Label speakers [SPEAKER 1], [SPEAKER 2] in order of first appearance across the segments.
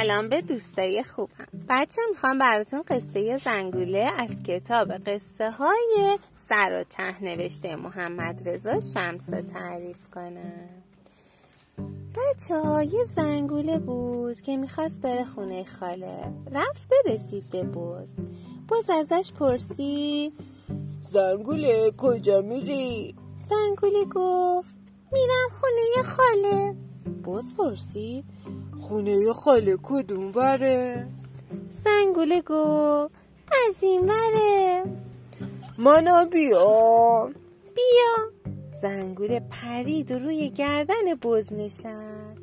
[SPEAKER 1] سلام به دوستای خوبم. بچه می‌خوام براتون قصه زنگوله از کتاب قصه های سر و ته نوشته محمد رضا شمس تعریف کنم. بچه ها یه زنگوله بود که می‌خواست بره خونه خاله. رفته رسید به بز. بز ازش پرسید
[SPEAKER 2] زنگوله کجا میری؟
[SPEAKER 1] زنگوله گفت میرم خونه خاله.
[SPEAKER 2] بز پرسید خونه خاله کدوم وره؟
[SPEAKER 1] زنگوله گفت از این وره.
[SPEAKER 2] منو بیام
[SPEAKER 1] بیا. زنگوله پرید و روی گردن بز نشد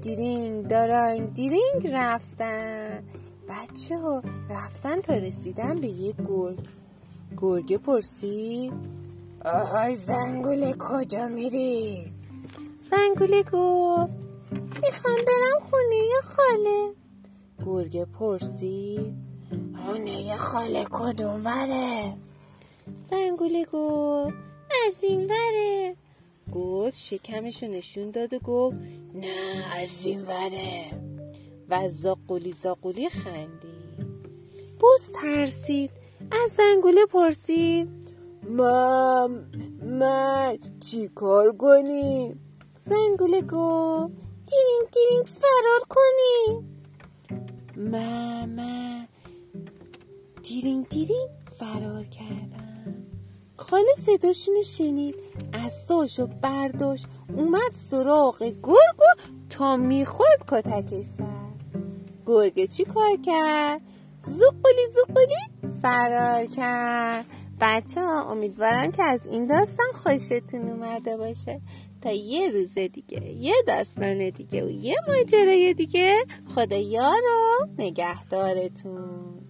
[SPEAKER 1] دیرینگ دارنگ دیرینگ رفتن. بچه ها رفتن تا رسیدن به یک گرگ. گرگه پرسید
[SPEAKER 2] آهای زنگوله کجا میری؟
[SPEAKER 1] زنگوله گفت می‌خوام برم خونه خاله. گرگه پرسید
[SPEAKER 2] خونه خاله کدوم وره؟
[SPEAKER 1] زنگوله گفت از این وره. گرگ شکمشو نشون داد و گفت
[SPEAKER 2] نه از این وره.
[SPEAKER 1] و زاقولی زاقولی خندید. بوز ترسید. از زنگوله پرسید.
[SPEAKER 2] من من چی کار کنیم؟
[SPEAKER 1] زنگوله گفت دیرینگ دیرینگ فرار کنی
[SPEAKER 2] ماما
[SPEAKER 1] دیرینگ دیرینگ فرار کردن خاله صداشونو شنید. اساشو برداشت. اومد سراغ گرگ و تا می‌خورد کتکش سر. گرگ چی کار کرد؟ زوقلی زوقلی فرار کرد. بچه ها امیدوارم که از این داستان خوشتون اومده باشه. تا یه روز دیگه یه داستان دیگه و یه ماجرای دیگه. خدا یار و نگهدارتون.